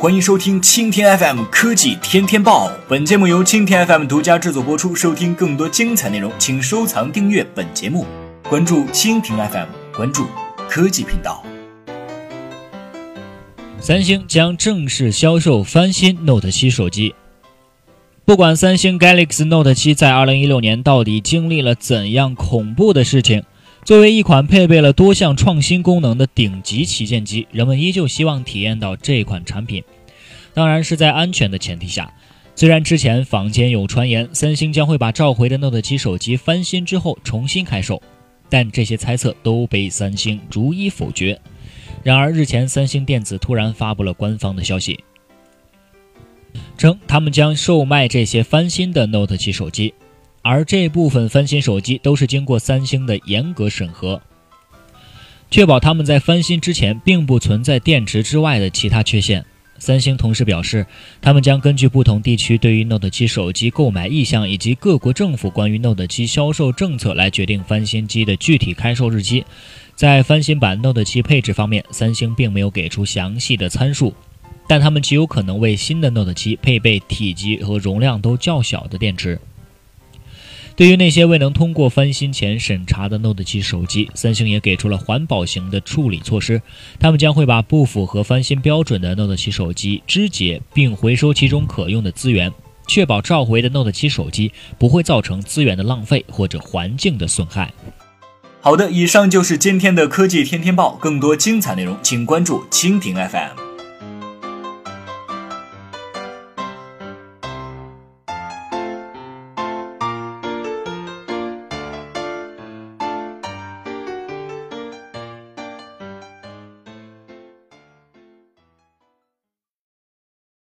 欢迎收听蜻蜓 FM 科技天天报。本节目由蜻蜓 FM 独家制作播出。收听更多精彩内容，请收藏订阅本节目，关注蜻蜓 FM，关注科技频道。三星将正式销售翻新 Note 7手机。不管三星 Galaxy Note 7在2016年到底经历了怎样恐怖的事情，作为一款配备了多项创新功能的顶级旗舰机，人们依旧希望体验到这款产品。当然是在安全的前提下。虽然之前坊间有传言三星将会把召回的 Note 7手机翻新之后重新开售，但这些猜测都被三星逐一否决。然而日前，三星电子突然发布了官方的消息。称他们将售卖这些翻新的 Note 7手机，而这部分翻新手机都是经过三星的严格审核，确保他们在翻新之前并不存在电池之外的其他缺陷。三星同时表示，他们将根据不同地区对于 Note 7手机购买意向以及各国政府关于 Note 7销售政策来决定翻新机的具体开售日期。在翻新版 Note 7配置方面，三星并没有给出详细的参数。但他们极有可能为新的 Note 7配备体积和容量都较小的电池。对于那些未能通过翻新前审查的 Note 7手机，三星也给出了环保型的处理措施。他们将会把不符合翻新标准的 Note 7手机肢解并回收其中可用的资源，确保召回的 Note 7手机不会造成资源的浪费或者环境的损害。好的，以上就是今天的科技天天报。更多精彩内容，请关注蜻蜓 FM。